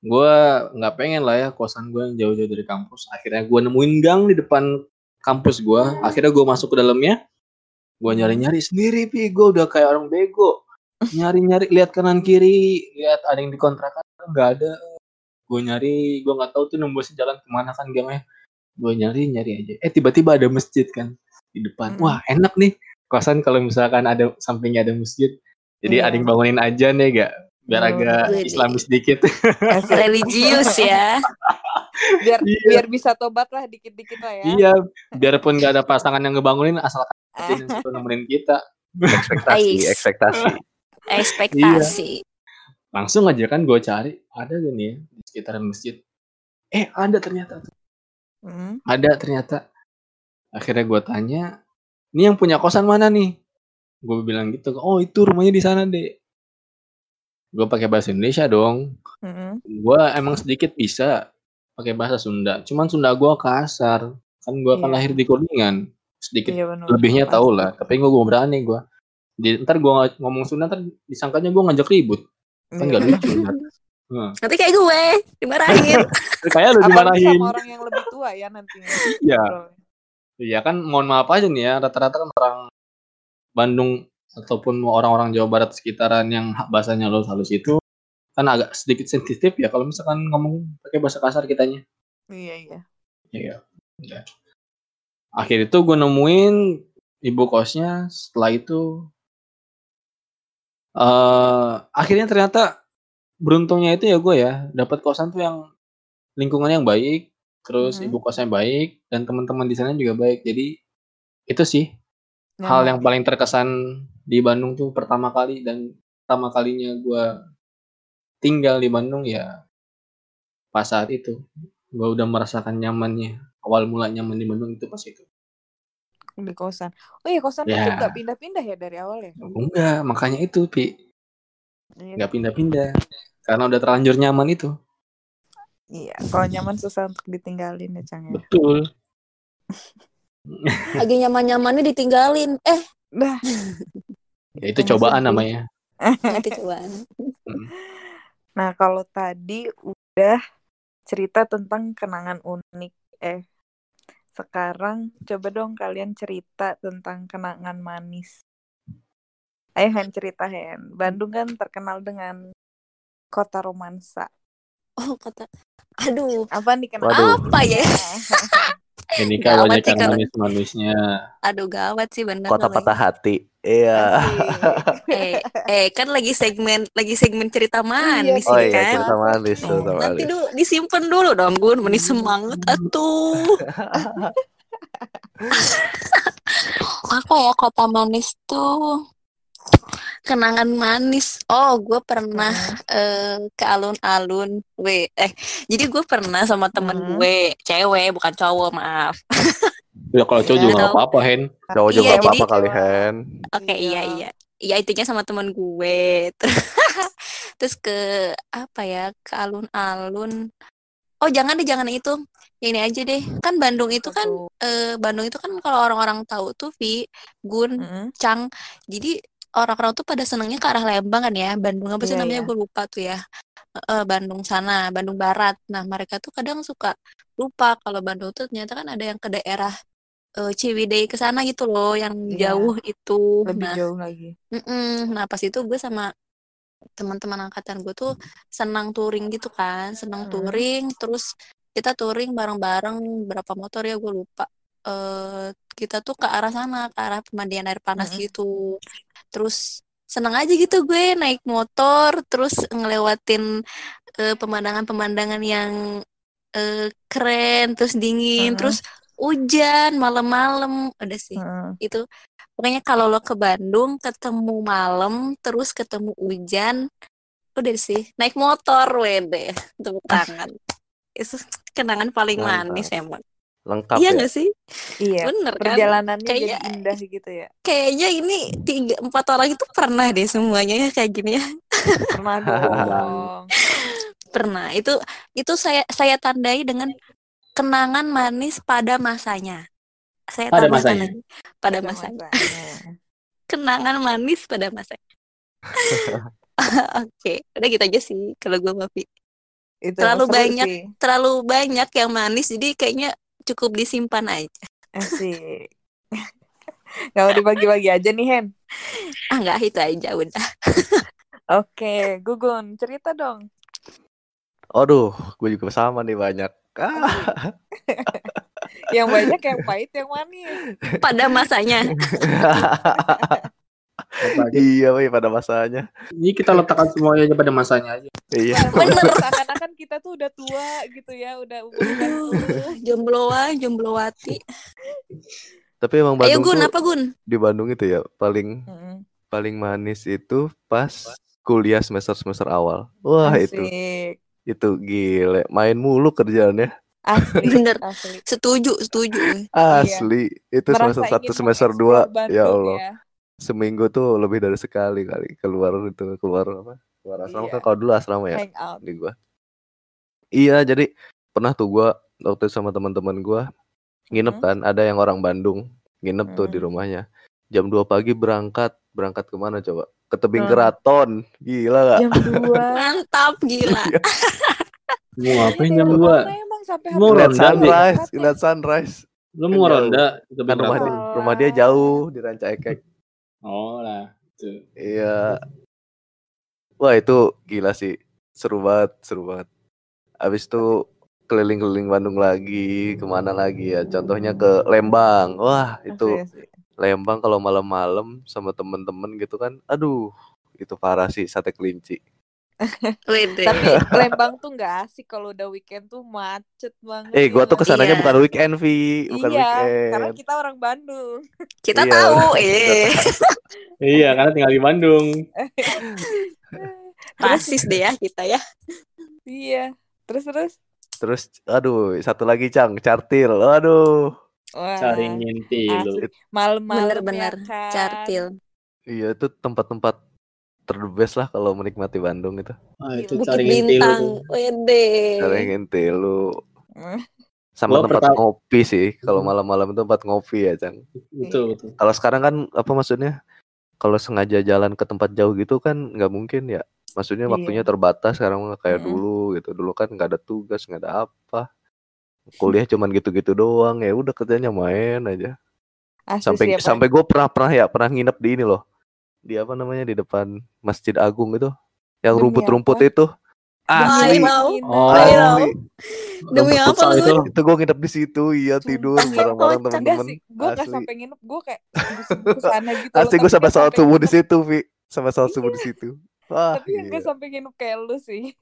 S2: gua nggak pengen lah ya kosan gua yang jauh-jauh dari kampus. Akhirnya gua nemuin gang di depan kampus gua. Akhirnya gua masuk ke dalamnya, gua nyari-nyari sendiri pi, gua udah kayak orang bego. Nyari-nyari lihat kanan kiri lihat ada yang dikontrakan nggak ada. Gue nyari gue nggak tahu tuh nembusnya jalan ke mana kan gangnya gue nyari nyari aja. Eh tiba-tiba ada masjid kan di depan.
S1: Hmm.
S2: wah enak nih. Kosan kalau misalkan ada sampingnya ada masjid. Jadi
S1: Iya.
S2: ada yang bangunin aja nih gak biar
S1: Oh,
S2: agak islamis dikit.
S3: Religius ya.
S1: biar
S2: Iya.
S1: biar bisa tobat lah dikit-dikit lah ya.
S2: iya biarpun nggak ada pasangan yang ngebangunin asalkan
S1: Ah.
S2: ada yang suka nemenin kita
S4: Ekspektasi,
S3: Ais.
S4: ekspektasi.
S3: ekspektasi
S2: Langsung aja kan gue cari, ada gak nih ya di sekitaran masjid. Eh ada ternyata.
S1: Mm.
S2: Ada ternyata. Akhirnya gue tanya, ini yang punya kosan mana nih? Gue bilang gitu, oh itu rumahnya di sana deh. Gue pakai bahasa Indonesia dong.
S1: Mm-mm.
S2: Gue emang sedikit bisa pakai bahasa Sunda. Cuman Sunda gue kasar. Kan gue kan
S1: Iya.
S2: lahir di Kuningan. Sedikit
S1: Iya benar.
S2: lebihnya tau lah. Tapi gue gue berani gue. Di, ntar gue ngomong Sunda ntar disangkanya gue ngajak ribut. Kan
S1: Iya.
S2: gak lucu. ntar. Hmm.
S3: nanti kayak gue dimarahin
S2: Kayak lu dimarahin.
S1: sama orang yang lebih tua ya nantinya.
S2: Iya. Iya kan mohon maaf aja nih ya. Rata-rata kan orang Bandung ataupun orang-orang Jawa Barat sekitaran yang ha- bahasanya halus-halus itu kan agak sedikit sensitif ya kalau misalkan ngomong pakai bahasa kasar kitanya.
S1: Iya iya.
S2: Iya. Udah. Akhir itu gue nemuin ibu kosnya. Setelah itu, eh akhirnya ternyata beruntungnya itu ya gue ya dapat kosan tuh yang lingkungan yang baik, terus
S1: Mhm.
S2: ibu kosnya baik dan teman-teman di sana juga baik. Jadi itu sih hal yang paling terkesan di Bandung tuh pertama kali dan pertama kalinya gue tinggal di Bandung ya pas saat itu gue udah merasakan nyamannya awal mula nyaman di Bandung itu pas itu
S1: di kosan. Oh iya kosan
S2: Ya.
S1: itu nggak pindah-pindah ya dari awal ya?
S2: enggak makanya itu pi
S1: Iya.
S2: nggak pindah-pindah karena udah terlanjur nyaman itu
S1: Iya. Kalau nyaman susah untuk ditinggalin ya Cang ya.
S2: betul
S3: lagi nyaman nyamannya ditinggalin eh
S1: Dah.
S2: ya itu
S1: Itu
S2: cobaan
S1: sedih.
S2: namanya
S3: nanti cobaan
S1: Nah kalau tadi udah cerita tentang kenangan unik. Eh sekarang coba dong kalian cerita tentang kenangan manis. Ayo Hen cerita Hen. Bandung kan terkenal dengan kota romansa.
S3: Oh kata aduh
S1: Apa nih?
S4: Waduh.
S3: apa ya
S2: ini kan banyak
S3: sih
S2: yang
S3: kalau-
S2: manis-manisnya
S3: aduh gawat sih bener
S4: Kota patah hati. Iya.
S3: Eh eh kan lagi segmen lagi segmen cerita manis
S4: Oh
S3: nih
S4: iya,
S3: kan
S4: cerita manis,
S1: Oh,
S4: cerita
S3: nanti
S4: manis.
S3: dulu disimpan dulu dong Gun manis semangat atuh apa ya kota manis tuh kenangan manis oh gue pernah eh, ke alun-alun we eh jadi gue pernah sama temen
S1: Hmm.
S3: gue cewek bukan cowok maaf
S2: ya kalau cowok
S1: Iya.
S2: juga nggak apa-apa Hen
S4: juga
S3: Iya,
S4: apa-apa
S3: jadi-
S4: kali, Hen.
S3: Oke,
S1: Iya.
S3: iya iya. Iya intinya sama teman gue. Terus ke apa ya? Ke alun-alun. Oh, jangan deh, jangan itu. Ini aja deh. Kan Bandung itu kan eh, Bandung itu kan kalau orang-orang tahu tuh Vi, Gun,
S1: Mm-mm.
S3: Cang. Jadi orang-orang tuh pada senangnya ke arah Lembang kan ya. Bandung apa sih
S1: Iya,
S3: namanya?
S1: iya.
S3: Gue lupa tuh ya. Eh, Bandung sana, Bandung Barat. Nah, mereka tuh kadang suka lupa kalau Bandung tuh ternyata kan ada yang ke daerah eh, Ciwidey ke sana gitu loh, yang
S1: Iya.
S3: jauh itu.
S1: Lebih
S3: Nah,
S1: jauh lagi.
S3: Mm-mm. Nah pas itu gue sama teman-teman angkatan gue tuh senang touring gitu kan, senang
S1: Hmm.
S3: touring, terus kita touring bareng-bareng berapa motor ya gue lupa. eh kita tuh ke arah sana, ke arah pemandian air panas
S1: Mm-mm.
S3: gitu. Terus seneng aja gitu gue naik motor, terus ngelewatin eh, pemandangan-pemandangan yang eh, keren, terus dingin,
S1: Mm-mm.
S3: terus hujan malam-malam, udah sih
S1: Mm-mm.
S3: itu pokoknya kalau lo ke Bandung ketemu malam terus ketemu hujan udah sih naik motor wede tepuk tangan itu kenangan paling
S4: Mantap.
S3: manis emang
S4: Lengkap
S3: iya
S4: ya.
S3: nggak sih
S1: Iya.
S3: bener kan
S1: Perjalanannya jadi
S3: Kayak-
S1: indah gitu ya.
S3: kayaknya ini tiga empat orang itu pernah deh semuanya ya kayak gini ya
S1: Pernah dong.
S3: pernah itu itu saya saya tandai dengan kenangan manis pada masanya saya
S2: Pada
S3: tambahkan
S2: masanya.
S3: lagi. pada
S1: Ada
S3: masanya
S1: masanya.
S3: kenangan manis pada masanya oke udah gitu aja sih kalau gue Mafi
S1: Itu
S3: Terlalu banyak.
S1: sih.
S3: terlalu banyak yang manis jadi kayaknya cukup disimpan aja
S1: Asik. Gak mau dibagi-bagi aja nih Hen.
S3: ah nggak itu aja udah
S1: Oke, Gugun cerita dong.
S4: Aduh, gue juga sama nih banyak. Ah.
S1: Yang banyak yang pahit yang manis.
S3: pada masanya
S4: iya, Wei, pada masanya.
S2: ini kita letakkan semuanya aja pada masanya aja
S4: Iya.
S3: Bener.
S1: Seakan-akan kita tuh udah tua gitu ya, udah umur
S3: jombloan jomblowati
S4: Tapi emang
S3: ayo
S4: Bandung
S3: Gun
S4: tuh
S3: apa Gun
S4: di Bandung itu ya paling
S1: Mm-mm.
S4: paling manis itu pas kuliah semester semester awal. Wah itu
S1: Asik.
S4: itu gile, main mulu kerjaannya.
S1: Asli.
S3: Bener.
S1: Asli.
S3: Setuju, setuju.
S4: Asli itu semester satu semester dua ya Allah
S1: ya.
S4: Seminggu tuh lebih dari sekali kali keluar itu keluar apa keluar asrama
S1: Iya.
S4: kan kalau dulu asrama ya
S1: Hang out.
S4: di gua iya jadi pernah tuh gua waktu itu sama teman-teman gua nginep
S1: Hmm.
S4: kan ada yang orang Bandung nginep tuh di
S1: Hmm.
S4: rumahnya jam 2 pagi berangkat berangkat ke mana coba ke tebing
S1: Hmm.
S4: keraton gila gak
S1: Jam 2.
S3: Mantap, gila.
S2: Mau ngapain jam dua?
S1: Emang sampai
S2: Mau
S1: hampir
S4: lihat sunrise
S1: ya?
S4: lihat sunrise
S2: Lu mau
S4: Jauh.
S2: ronda ke
S4: kan rumah rumah dia jauh di Ranca Ekek
S2: Oh lah. Tuh.
S4: Iya. Wah itu gila sih. Seru banget, seru banget. Abis itu keliling-keliling Bandung lagi, ke mana lagi ya? Contohnya ke Lembang. Wah itu
S1: Asli, asli.
S4: Lembang kalau malam-malam sama temen-temen gitu kan. Aduh, itu parah sih sate kelinci.
S3: Wede.
S1: Tapi Lembang tuh nggak asik kalau udah weekend tuh macet banget.
S4: Eh, gua tuh
S1: nggak?
S4: ke sananya
S3: Iya.
S4: bukan weekend, Vi. Bukan
S1: iya,
S4: weekend.
S1: karena kita orang Bandung.
S3: Kita
S4: Iya.
S3: tahu, eh.
S2: Iya, karena tinggal di Bandung.
S3: Rasis deh ya kita ya.
S1: Iya. Terus terus.
S4: Terus, aduh, satu lagi Cang, Cartil. Aduh.
S1: Wah.
S2: Cari nginti lu.
S1: asli. Malam-malam
S3: Bener-bener.
S1: ya kan.
S3: Cartil.
S4: Iya, itu tempat-tempat terbest lah kalau menikmati Bandung itu.
S2: Ah, itu
S3: Bukit
S2: cari.
S3: Bintang. Wede.
S4: Nginti lu.
S1: Hmm.
S4: sama
S2: Gua
S4: tempat
S2: pertama-
S4: ngopi sih kalau
S2: Hmm.
S4: malam-malam itu tempat ngopi ya Cang
S2: Betul, betul.
S4: kalau sekarang kan apa maksudnya kalau sengaja jalan ke tempat jauh gitu kan nggak mungkin ya maksudnya
S1: Iya.
S4: waktunya terbatas sekarang nggak kayak
S1: Mm-mm.
S4: dulu gitu dulu kan nggak ada tugas nggak ada apa kuliah cuman gitu-gitu doang ya udah kerjanya main aja
S1: Asli
S4: sampai
S1: sih, apalagi-
S4: sampai gue pernah pernah ya pernah nginep di ini loh di apa namanya di depan Masjid Agung itu yang rumput-rumput itu asli.
S2: Oh.
S4: asli
S3: Demi
S2: Rumput
S3: apa lu?
S2: itu.
S4: itu gue nginep di situ iya tidur bareng-bareng
S1: sih, gue gak
S4: Asli.
S1: sampai nginep, gue kayak subuh-subuh ke sana gitu.
S4: Asli gue sampai sholat subuh di situ, Vi. Sampai sholat subuh di situ. Wah,
S1: Tapi yang gak sampai nginep kayak lu sih.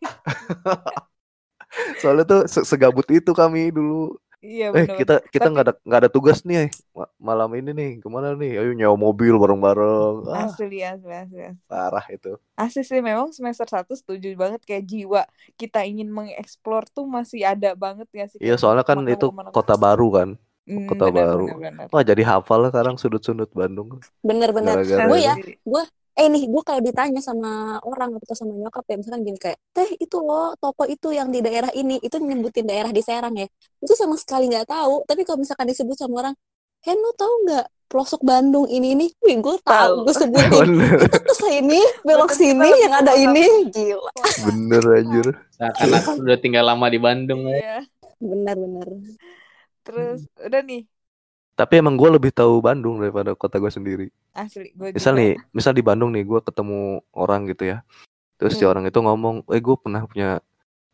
S4: Soalnya tuh se- segabut itu kami dulu.
S1: Iya
S4: Eh,
S1: bener.
S4: kita kita
S1: Tapi-
S4: nggak ada nggak ada tugas nih ma- malam ini nih. Ke mana nih? Ayo nyewa mobil bareng-bareng. Ah,
S1: Asli, asli, asli,
S4: parah itu.
S1: Asli sih memang semester 1 setuju banget kayak jiwa kita ingin mengeksplor tuh masih ada banget ya sih.
S4: Iya, soalnya kan itu kota baru kan.
S1: Hmm,
S4: kota
S1: bener,
S4: baru.
S1: bener, bener.
S4: Wah, jadi hafal sekarang sudut-sudut Bandung.
S3: Bener-bener. Gue ya, eh nih gue kalau ditanya sama orang atau sama nyokap ya misalkan gini kayak teh itu loh toko itu yang di daerah ini itu nyebutin daerah di Serang ya itu sama sekali nggak tahu tapi kalau misalkan disebut sama orang Hen lu tahu nggak pelosok Bandung ini ini wih gue
S1: Tahu.
S3: gue sebutin
S4: Bener,
S3: itu ke sini belok sini yang ada ini gila
S4: bener anjir.
S2: Seakan-akan udah tinggal lama di Bandung ya.
S1: Iya.
S3: bener-bener
S1: Terus udah nih
S4: Tapi emang gue lebih tahu Bandung daripada kota gue sendiri.
S1: asli gue
S4: Misal
S1: juga.
S4: nih, misal di Bandung nih, gue ketemu orang gitu ya. Terus si
S1: Hmm.
S4: orang itu ngomong, eh gue pernah punya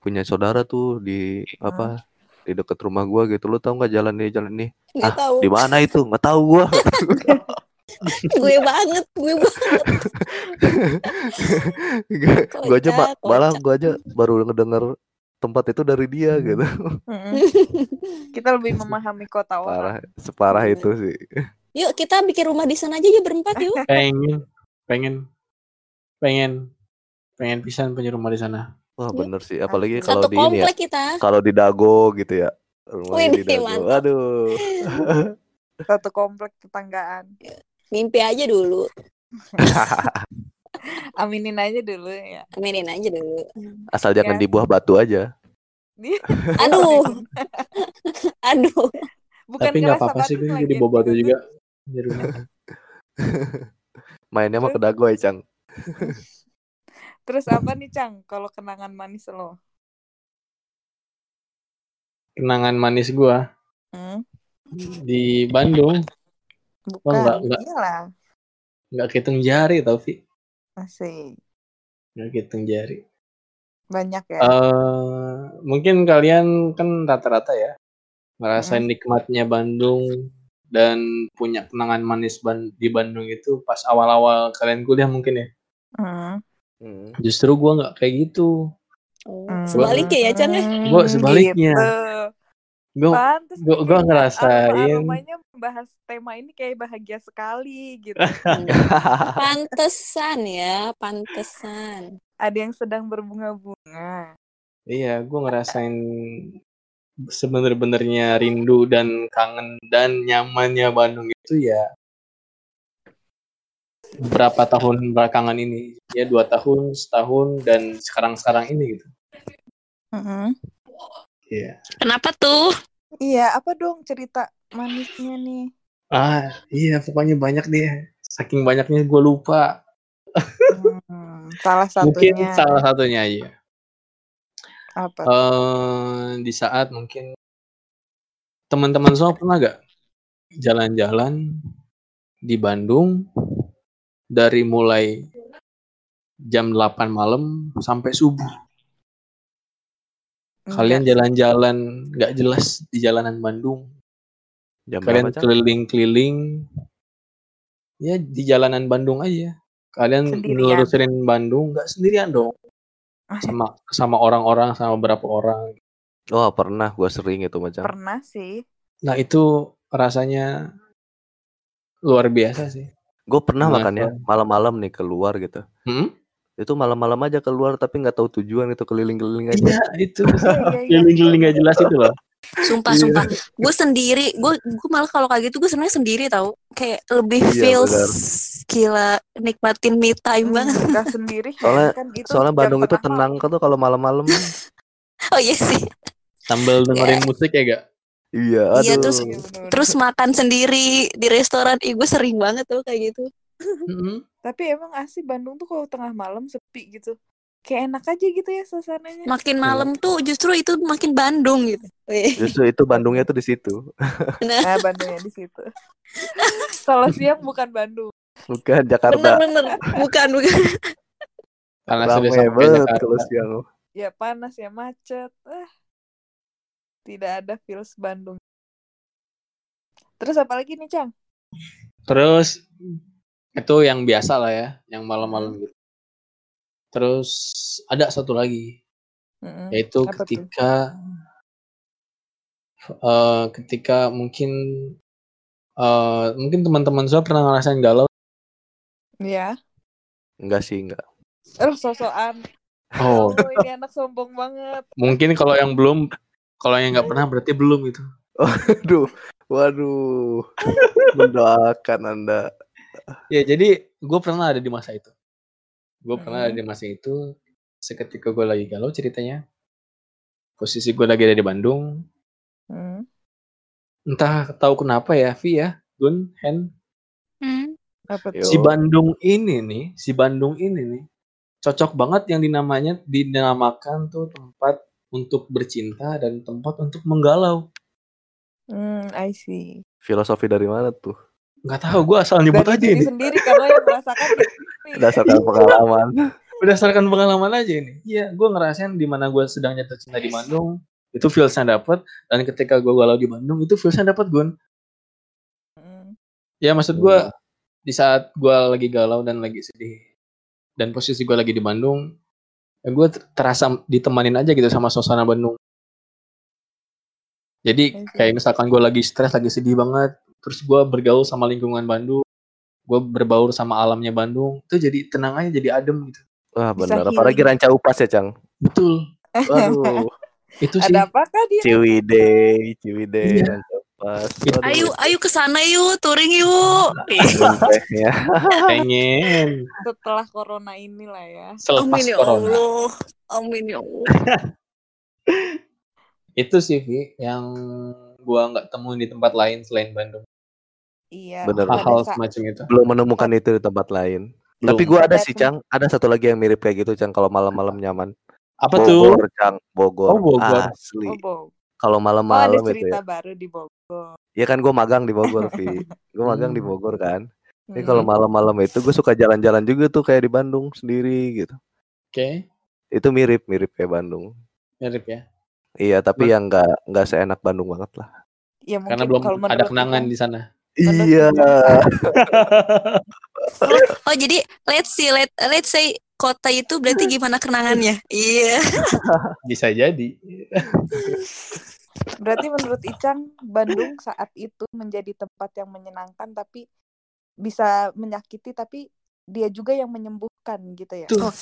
S4: punya saudara tuh di apa di deket rumah gue gitu. Lo tau nggak jalan nih jalan nih?
S3: nggak
S4: Ah,
S3: tahu
S4: Di mana itu? Nggak tahu gue.
S3: gue banget gue banget
S4: gue aja malah gue aja baru ngedenger tempat itu dari dia gitu.
S1: Mm-mm. kita lebih memahami kota orang.
S4: Parah, separah itu sih.
S3: yuk kita bikin rumah di sana aja ya berempat yuk
S2: Pengen, pengen, pengen, pengen pisan punya rumah di sana.
S4: Wah
S3: Yuk.
S4: bener sih, apalagi kalau di ini ya,
S3: komplek kita
S4: kalau di Dago gitu ya. Rumahnya di
S3: Wih,
S4: Dago.
S3: mantap.
S4: Aduh.
S1: Satu komplek tetanggaan.
S3: mimpi aja dulu
S1: Aminin aja dulu ya.
S3: aminin aja dulu
S4: Asal jangan
S1: Ya.
S4: di buah batu aja.
S3: aduh aduh
S1: Bukan
S2: Tapi nggak apa-apa sih, gue jadi bawa batu juga.
S1: tuh.
S2: Di rumah.
S4: Mainnya mah ya, Cang.
S1: Terus apa nih Cang? Kalau kenangan manis lo?
S2: Kenangan manis gua
S1: Hmm?
S2: di Bandung
S1: Bukan.
S2: enggak, enggak.
S1: Iyalah.
S2: nggak hitung jari tau Nggak hitung jari
S1: banyak ya.
S2: eh mungkin kalian kan rata-rata ya ngerasain nikmatnya Bandung dan punya kenangan manis ban- di Bandung itu pas awal-awal kalian kuliah mungkin ya
S1: Hmm.
S4: Hmm.
S2: justru gua nggak kayak gitu
S3: Oh,
S1: Hmm.
S3: sebaliknya ya Chan ya
S2: Gua sebaliknya.
S1: Gitu.
S2: Gue
S1: Pantes
S2: gua-
S1: nih
S2: gua
S1: kayaknya
S2: ngerasain.
S1: aroma-aromanya membahas tema ini kayak bahagia sekali gitu.
S3: Pantesan ya, pantesan.
S1: Ada yang sedang berbunga-bunga.
S2: iya, gue ngerasain sebener-benernya rindu dan kangen dan nyamannya Bandung itu ya beberapa tahun belakangan ini ya dua tahun setahun dan sekarang-sekarang ini gitu
S1: Mm-mm.
S2: Iya
S3: Kenapa tuh?
S1: Iya, apa dong cerita manisnya nih?
S2: ah iya pokoknya banyak deh saking banyaknya gue lupa
S1: Hmm, salah
S2: mungkin
S1: satunya
S2: salah satunya aja
S1: apa?
S2: eh di saat mungkin teman-teman semua pernah gak jalan-jalan di Bandung dari mulai jam 8 malam sampai subuh. Kalian jalan-jalan nggak jelas di jalanan Bandung.
S4: Jam
S2: Kalian
S4: berapa,
S2: keliling-keliling ya di jalanan Bandung aja. Kalian nelusurin Bandung nggak sendirian dong. Sama sama orang-orang sama beberapa orang.
S4: Oh pernah, gua sering itu macam.
S1: Pernah sih.
S2: Nah itu rasanya luar biasa sih.
S4: Gue pernah
S2: Gimana
S4: makan ya
S2: tuh?
S4: malam-malam nih keluar gitu.
S2: Hmm?
S4: Itu malam-malam aja keluar tapi nggak tahu tujuan itu keliling-keliling aja.
S2: Iya itu
S1: Iya, iya, iya.
S2: keliling-keliling nggak jelas itu loh.
S3: Sumpah, sumpah. Gue sendiri, gue gue malah kalau kayak gitu gue sebenarnya sendiri tau. Kayak lebih
S4: Iya,
S3: feels
S4: benar.
S3: gila nikmatin me time
S1: Hmm,
S3: banget.
S1: sendiri
S4: Soalnya-
S1: kan itu
S4: Soalnya Bandung itu tenang kan tuh kalau malam-malam.
S3: Oh iya sih.
S2: Sambil dengerin musik ya gak?
S4: iya, aduh.
S3: Iya, terus-. Terus makan sendiri di restoran. Ih, gue sering banget tuh kayak gitu.
S2: Mm-mm.
S1: Tapi emang asli Bandung tuh kalau tengah malam sepi gitu. Kayak enak aja gitu ya suasananya.
S3: Makin malam tuh justru itu makin Bandung gitu.
S4: Justru itu Bandungnya tuh di situ.
S3: Nah,
S1: Nah, Bandungnya di situ. Kalau siang bukan Bandung.
S4: Bukan Jakarta.
S3: bener-bener. Bukan, bukan.
S2: Karena sudah
S4: Rame
S2: sampai
S4: banget
S2: Jakarta.
S4: kalau siang.
S1: Ya panas ya macet. Ah. Tidak ada feels Bandung. Terus apa lagi nih, Cang?
S2: Terus itu yang biasa lah ya, yang malam-malam gitu. Terus ada satu lagi,
S1: Mm-mm.
S2: yaitu
S1: Apa tuh?
S2: ketika eh, ketika mungkin eh, mungkin teman-teman saya pernah ngerasain galau.
S1: Ya.
S4: Enggak sih, enggak.
S1: Eh, sosokan.
S2: Oh,
S1: Oh, ini anak sombong banget.
S2: mungkin kalau yang belum, kalau yang nggak pernah berarti belum gitu.
S4: Aduh, waduh. Mendoakan Anda.
S2: Ya jadi gue pernah ada di masa itu. Gue pernah ada
S1: Mm-mm.
S2: di masa itu. Seketika gue lagi galau ceritanya. Posisi gue lagi ada di Bandung.
S1: Hmm.
S2: Entah tahu kenapa ya, Vi ya, Gun, Hen.
S3: Hmm.
S1: Apa
S4: Yo.
S1: tuh?
S2: Si Bandung ini nih, si Bandung ini nih, cocok banget yang dinamanya dinamakan tuh tempat untuk bercinta dan tempat untuk menggalau.
S1: Hmm, I see.
S4: Filosofi dari mana tuh?
S2: Nggak tahu, gue asal nyebut aja ini.
S1: sendiri karena yang merasakan sendiri.
S4: Berdasarkan pengalaman.
S2: Berdasarkan pengalaman aja ini. Iya, gue ngerasain di mana gue sedang jatuh cinta di Bandung, itu feelsnya dapet. Dan ketika gue galau di Bandung, itu feelsnya dapet, Gun.
S1: Hmm.
S2: Ya maksud gue, di saat gue lagi galau dan lagi sedih, dan posisi gue lagi di Bandung, ya gue terasa ditemanin aja gitu sama suasana Bandung. Jadi kayak misalkan gue lagi stres, lagi sedih banget, terus gue bergaul sama lingkungan Bandung, gue berbaur sama alamnya Bandung, itu jadi tenang aja, jadi adem gitu.
S4: Wah, benar. Apalagi ranca upas ya, Cang.
S2: Betul,
S4: Waduh.
S2: itu sih.
S1: Ada apakah dia?
S4: Ciwidey, Ciwidey,
S2: Iya.
S4: ranca upas.
S2: Itu.
S3: Ayo, ayo ke sana yuk, touring yuk. Ih,
S4: Sumpahnya.
S2: Pengen
S1: Setelah corona inilah ya.
S2: selepas
S3: Amin ya
S2: corona.
S3: Allah. Amin ya Allah.
S2: Itu sih Vi yang gua nggak temuin di tempat lain selain Bandung.
S1: Iya.
S4: Bener.
S2: Hal-hal semacam itu.
S4: Belum menemukan itu di tempat lain.
S2: Belum.
S4: Tapi gua ada sih,
S1: tuh.
S4: Cang. Ada satu lagi yang mirip kayak gitu, Cang. Kalau malam-malam nyaman.
S2: apa tuh?
S4: Bogor, Cang. Bogor.
S2: Oh, Bogor.
S4: Asli.
S1: Oh, Bo.
S4: Kalau
S1: Oh, ada
S4: malam-malam itu
S1: cerita
S4: ya.
S1: baru di Bogor.
S4: Iya kan gue magang di Bogor, Vi. Gue magang di
S2: Hmm.
S4: Bogor kan. Ini
S1: Hmm.
S4: kalau malam-malam itu gue suka jalan-jalan juga tuh kayak di Bandung sendiri gitu.
S2: Oke,
S4: Itu mirip, mirip kayak Bandung.
S2: mirip ya.
S4: Iya, tapi yang nggak nggak seenak Bandung banget lah.
S1: Ya mungkin
S2: Karena belum
S1: kalau
S2: ada kenangan di sana.
S4: Iya.
S3: Oh, jadi let's see, let, let's say kota itu berarti gimana kenangannya? Iya.
S2: Bisa jadi.
S1: Berarti menurut Icang, Bandung saat itu menjadi tempat yang menyenangkan tapi bisa menyakiti tapi dia juga yang menyembuhkan gitu ya.
S2: Tuh.
S3: Oh,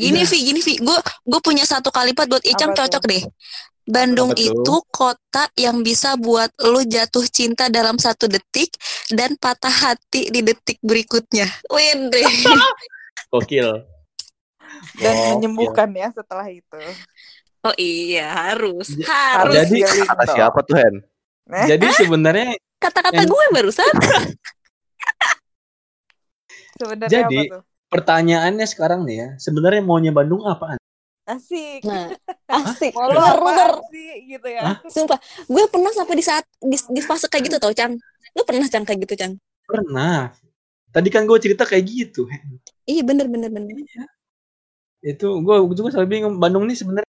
S3: Gini
S2: Iya.
S3: Vi, gini Vi, gue gue punya satu kalimat buat Icang
S1: Apa tuh?
S3: cocok deh. Bandung itu kota yang bisa buat lu jatuh cinta dalam satu detik dan patah hati di detik berikutnya. Wede.
S2: Gokil.
S1: Dan
S2: Gokil.
S1: menyembuhkan ya setelah itu.
S3: Oh iya harus,
S2: J-
S3: harus.
S2: Jadi-
S1: healing
S4: Kata siapa tuh Hen?
S1: Nah,
S2: Jadi sebenarnya
S3: Kata-kata
S2: yang-
S3: gue barusan.
S1: sebenarnya
S2: Jadi,
S1: apa tuh?
S2: pertanyaannya sekarang nih ya, sebenarnya maunya Bandung apaan?
S1: Asik.
S3: Nah, asik.
S1: Lu
S3: Bener,
S1: apaan
S3: bener.
S1: sih gitu ya.
S2: Hah?
S3: Sumpah, gue pernah sampai di saat di, di fase kayak gitu tau, Cang. Lu pernah Cang kayak gitu, Cang?
S2: Pernah. Tadi kan gue cerita kayak gitu.
S3: Iya bener bener bener.
S2: Itu gue juga selalu bingung Bandung nih sebenarnya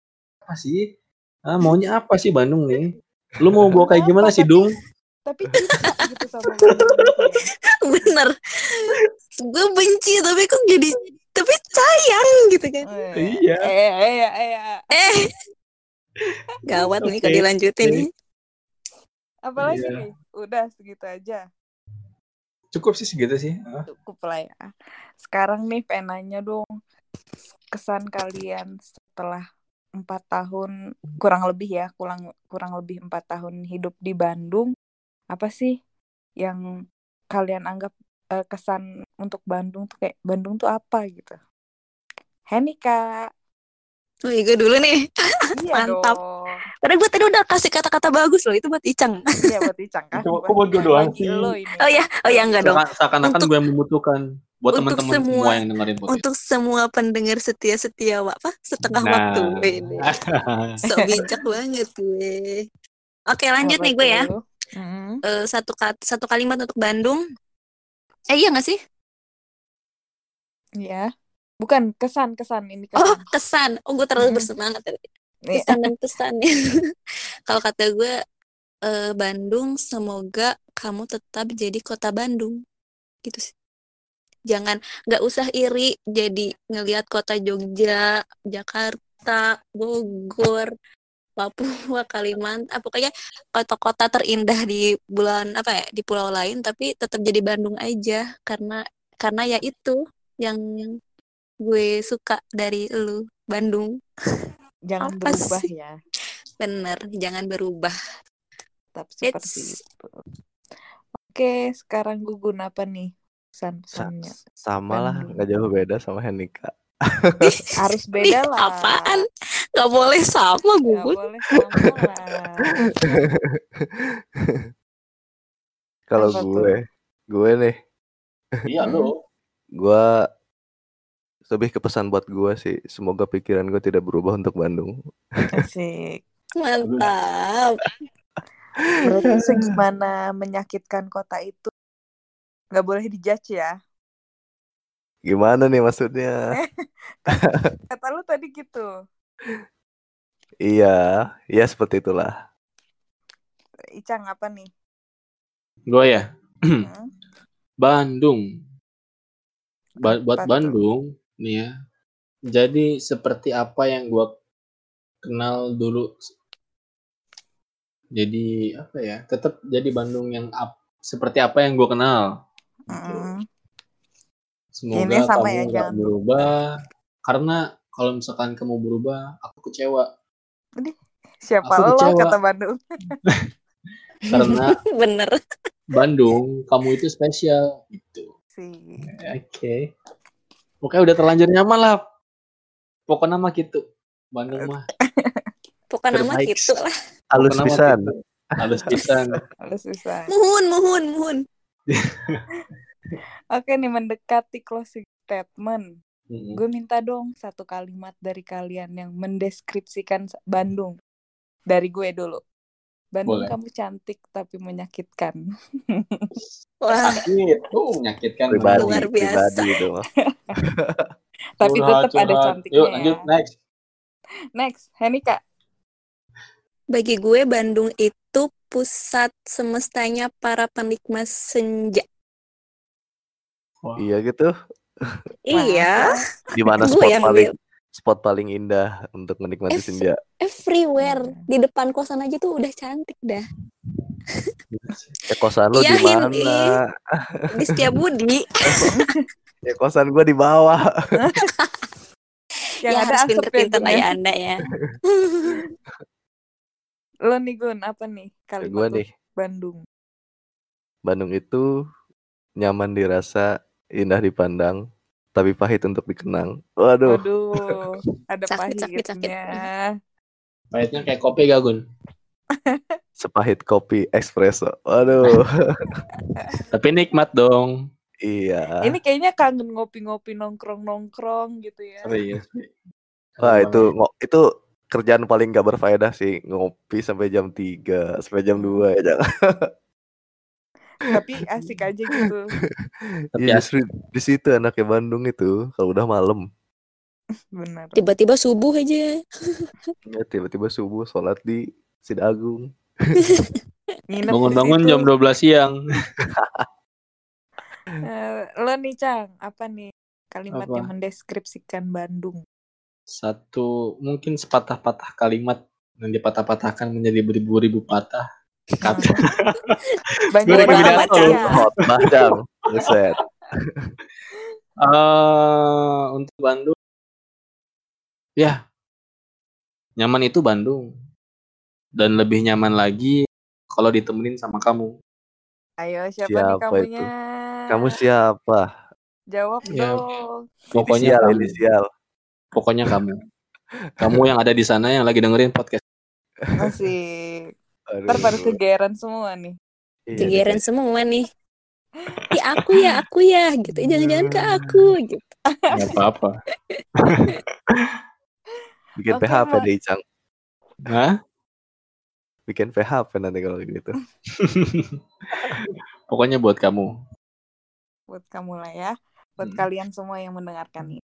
S2: apa sih? Ah, maunya apa sih Bandung nih? Lu mau gua kayak gimana sih, Dung?
S1: Tapi gitu sama
S3: bener. gue benci tapi kok jadi tapi sayang gitu kan.
S1: Eh,
S2: Iya.
S1: Eh, eh, eh, eh.
S3: Eh, gawat nih kalau dilanjutin
S2: Jadi-
S3: nih.
S1: Apalagi
S2: Iya.
S1: nih? Udah segitu aja.
S2: Cukup sih segitu sih. Ah,
S1: Cukup lah ya. Sekarang nih pengen nanya dong. Kesan kalian setelah empat tahun kurang lebih ya kurang kurang lebih empat tahun hidup di Bandung apa sih yang kalian anggap eh, kesan untuk Bandung tuh kayak Bandung tuh apa gitu Heni kak
S3: Oh iya gue dulu nih.
S1: iya
S3: Mantap.
S1: dong
S3: Karena gue tadi udah kasih kata-kata bagus loh. Itu buat Icang.
S1: iya buat Icang kan
S2: kok buat gue doang sih?
S3: Oh ya, oh ya enggak dong.
S2: seakan- Seakan-akan gue yang membutuhkan buat
S3: untuk
S2: teman-teman
S3: semua-
S2: semua yang dengerin podcast.
S3: Untuk semua pendengar setia-setia apa setengah
S2: Nah.
S3: waktu. Ini. So bijak banget gue. Oke lanjut
S1: Apa
S3: nih gue ya.
S1: Mm-mm.
S3: Eh, satu kat, satu kalimat untuk Bandung. Eh iya gak sih?
S1: Iya. Bukan kesan kesan ini
S3: Oh
S1: kesan.
S3: kesan. Oh gue terlalu bersemangat tadi.
S1: Iya.
S3: Kesan dan kesan. Kalau kata gue eh, Bandung semoga kamu tetap jadi kota Bandung. Gitu sih. Jangan nggak usah iri jadi ngelihat kota Jogja, Jakarta, Bogor, Papua, Kalimantan, ah, pokoknya kota-kota terindah di bulan apa ya di pulau lain, tapi tetap jadi Bandung aja karena karena ya itu yang gue suka dari lu Bandung.
S1: Jangan
S3: Apa
S1: berubah
S3: sih?
S1: ya.
S3: Bener, jangan berubah.
S1: Tetap seperti
S3: It's-
S1: itu. Oke, sekarang gugun apa nih pesan-pesannya?
S4: Sama lah, nggak jauh beda sama Henika.
S1: Harus
S3: Ih,
S1: beda lah.
S3: apaan? Gak boleh sama
S1: Gak
S3: gue.
S1: boleh sama lah.
S4: Kalau
S1: Apa tuh?
S4: gue, gue nih,
S2: Iya lo.
S4: gue lebih ke pesan buat gue sih. Semoga pikiran gue tidak berubah untuk Bandung.
S1: Asik.
S3: Mantap.
S1: Berarti segimana menyakitkan kota itu nggak boleh dijudge ya.
S4: Gimana nih maksudnya?
S1: Kata lu tadi gitu.
S4: Iya, iya seperti itulah.
S1: Icang apa nih?
S2: Gue ya.
S1: Hmm?
S2: Bandung. Ba- buat
S1: tuh?
S2: Bandung nih ya. Jadi seperti apa yang gue kenal dulu. Jadi apa ya? Tetap jadi Bandung yang ap- seperti apa yang gue kenal.
S1: Mm-mm.
S2: Semoga
S1: Ini sama
S2: kamu
S1: ya,
S2: nggak
S1: jangan
S2: berubah. Karena kalau misalkan kamu berubah, aku kecewa.
S1: Siapa
S2: Aku
S1: lo
S2: kecewa.
S1: kata Bandung?
S2: Karena
S3: Bener.
S2: Bandung, kamu itu spesial. Gitu.
S1: sih.
S2: Oke. Oke, udah terlanjur nyaman lah. Pokoknya mah gitu. Bandung mah.
S3: Pokoknya nama gitu lah.
S4: Halus
S2: Pokoknya mah
S4: pisan.
S2: gitu. Halus pisan.
S1: Harus bisa.
S3: Muhun, muhun, muhun.
S1: Oke nih mendekati closing statement.
S2: Mm-mm.
S1: Gue minta dong satu kalimat dari kalian yang mendeskripsikan Bandung. Dari gue dulu. Bandung
S2: Boleh.
S1: kamu cantik tapi menyakitkan.
S3: Wah,
S2: Sakit. Tuh, menyakitkan.
S4: Pribadi,
S3: Luar biasa.
S4: pribadi itu
S1: tapi
S2: Curhat,
S1: tetap ada
S2: curhat.
S1: cantiknya.
S2: Yuk, lanjut.
S1: ya.
S2: Next.
S1: Next, Henika.
S3: bagi gue Bandung itu pusat semestanya para penikmat senja.
S2: Wah.
S4: Iya gitu.
S3: Iya,
S4: Di mana
S3: Gue
S4: spot
S3: yang
S4: paling spot paling indah untuk menikmati
S3: Eh,
S4: senja.
S3: Everywhere di depan kosan aja tuh udah cantik dah.
S4: Ya kosan lo
S3: Iya,
S4: di mana?
S3: ini. Di Setiabudi.
S4: Ya kosan gua di bawah.
S1: Yang
S3: ya
S1: ada
S3: harus
S1: ya,
S3: pinter-pinter lah
S1: ya.
S3: ya Anda ya.
S1: Lo nih Gun, apa nih kalimat
S4: Gua
S1: untuk
S4: nih,
S1: Bandung?
S4: Bandung itu nyaman dirasa, indah dipandang, tapi pahit untuk dikenang. Waduh,
S1: Waduh, ada
S3: Sakit, sakit, sakit.
S1: pahitnya.
S2: Pahitnya kayak kopi gak Gun?
S4: sepahit kopi espresso. Waduh,
S2: Tapi nikmat dong.
S4: iya.
S1: Ini kayaknya kangen ngopi-ngopi nongkrong-nongkrong gitu ya.
S2: Serius.
S4: Wah itu itu kerjaan paling gak berfaedah sih ngopi sampai jam 3 sampai jam 2 ya jangan.
S1: Tapi asik aja gitu.
S2: Tapi
S4: Ya,
S2: asik.
S4: justru di situ anaknya Bandung itu kalau udah malam
S1: Bener.
S3: Tiba-tiba subuh aja.
S4: ya tiba-tiba subuh sholat di Sidagung.
S2: Bangun-bangun jam 12 siang.
S1: Eh, lo nih Cang, apa nih kalimat
S2: Apa?
S1: yang mendeskripsikan Bandung?
S2: Satu mungkin sepatah-patah kalimat yang dipatah-patahkan menjadi beribu-ribu patah. Kata.
S1: Banyak
S2: Gue lagi
S1: banget ya.
S4: Buset.
S2: Eh, untuk Bandung, ya nyaman itu Bandung dan lebih nyaman lagi kalau ditemenin sama kamu.
S1: Ayo siapa, nih
S4: Siapa
S1: kamunya?
S4: Kamu siapa?
S1: Jawab
S2: Ya,
S1: dong.
S2: Pokoknya
S4: Inisial,
S2: kamu.
S4: inisial.
S2: Pokoknya kamu. Kamu yang ada di sana yang lagi dengerin podcast.
S1: Masih. Ntar pada kegeran semua nih.
S4: Iya,
S3: Kegeran
S4: deh.
S3: semua nih. Ya aku ya, aku ya gitu. Eh, Jangan-jangan ke aku gitu.
S2: Gak apa-apa.
S4: Bikin
S1: Oke,
S4: PHP deh Icang.
S2: Hah?
S4: Bikin PHP nanti kalau gitu.
S2: Pokoknya buat kamu.
S1: Buat kamu lah ya. Buat
S2: Hmm.
S1: kalian semua yang mendengarkan ini.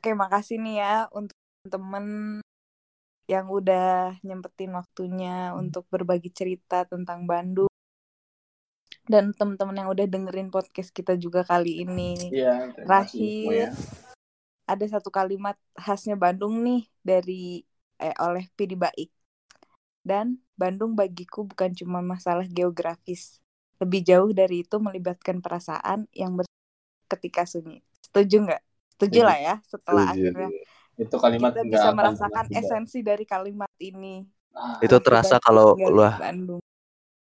S1: Oke, makasih nih ya untuk temen yang udah nyempetin waktunya untuk berbagi cerita tentang Bandung. Dan temen-temen yang udah dengerin podcast kita juga kali ini.
S2: Iya,
S1: Terakhir, ada satu kalimat khasnya Bandung nih dari eh, oleh Pidi Baik. Dan Bandung bagiku bukan cuma masalah geografis. Lebih jauh dari itu melibatkan perasaan yang ber ketika sunyi. Setuju nggak? Setuju
S2: Setuju.
S1: lah ya. Setelah
S4: Setuju.
S1: akhirnya
S2: Itu kalimat
S1: kita bisa
S2: akan
S1: merasakan
S2: tidak.
S1: esensi dari kalimat ini.
S2: Ah,
S4: Itu terasa kalau lah
S1: Bandung.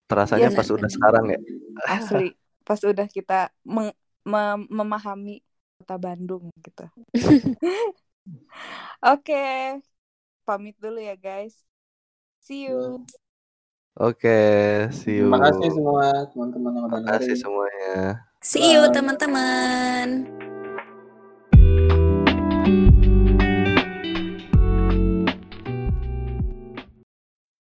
S4: terasanya
S3: Iya,
S4: pas udah sekarang ya.
S1: Asli. Pas udah kita meng- mem- memahami kota Bandung gitu. Oke, pamit dulu ya guys. See you.
S4: Oke, see you.
S2: Terima kasih semua teman-teman yang udah
S4: Terima kasih semuanya.
S3: See you teman-teman.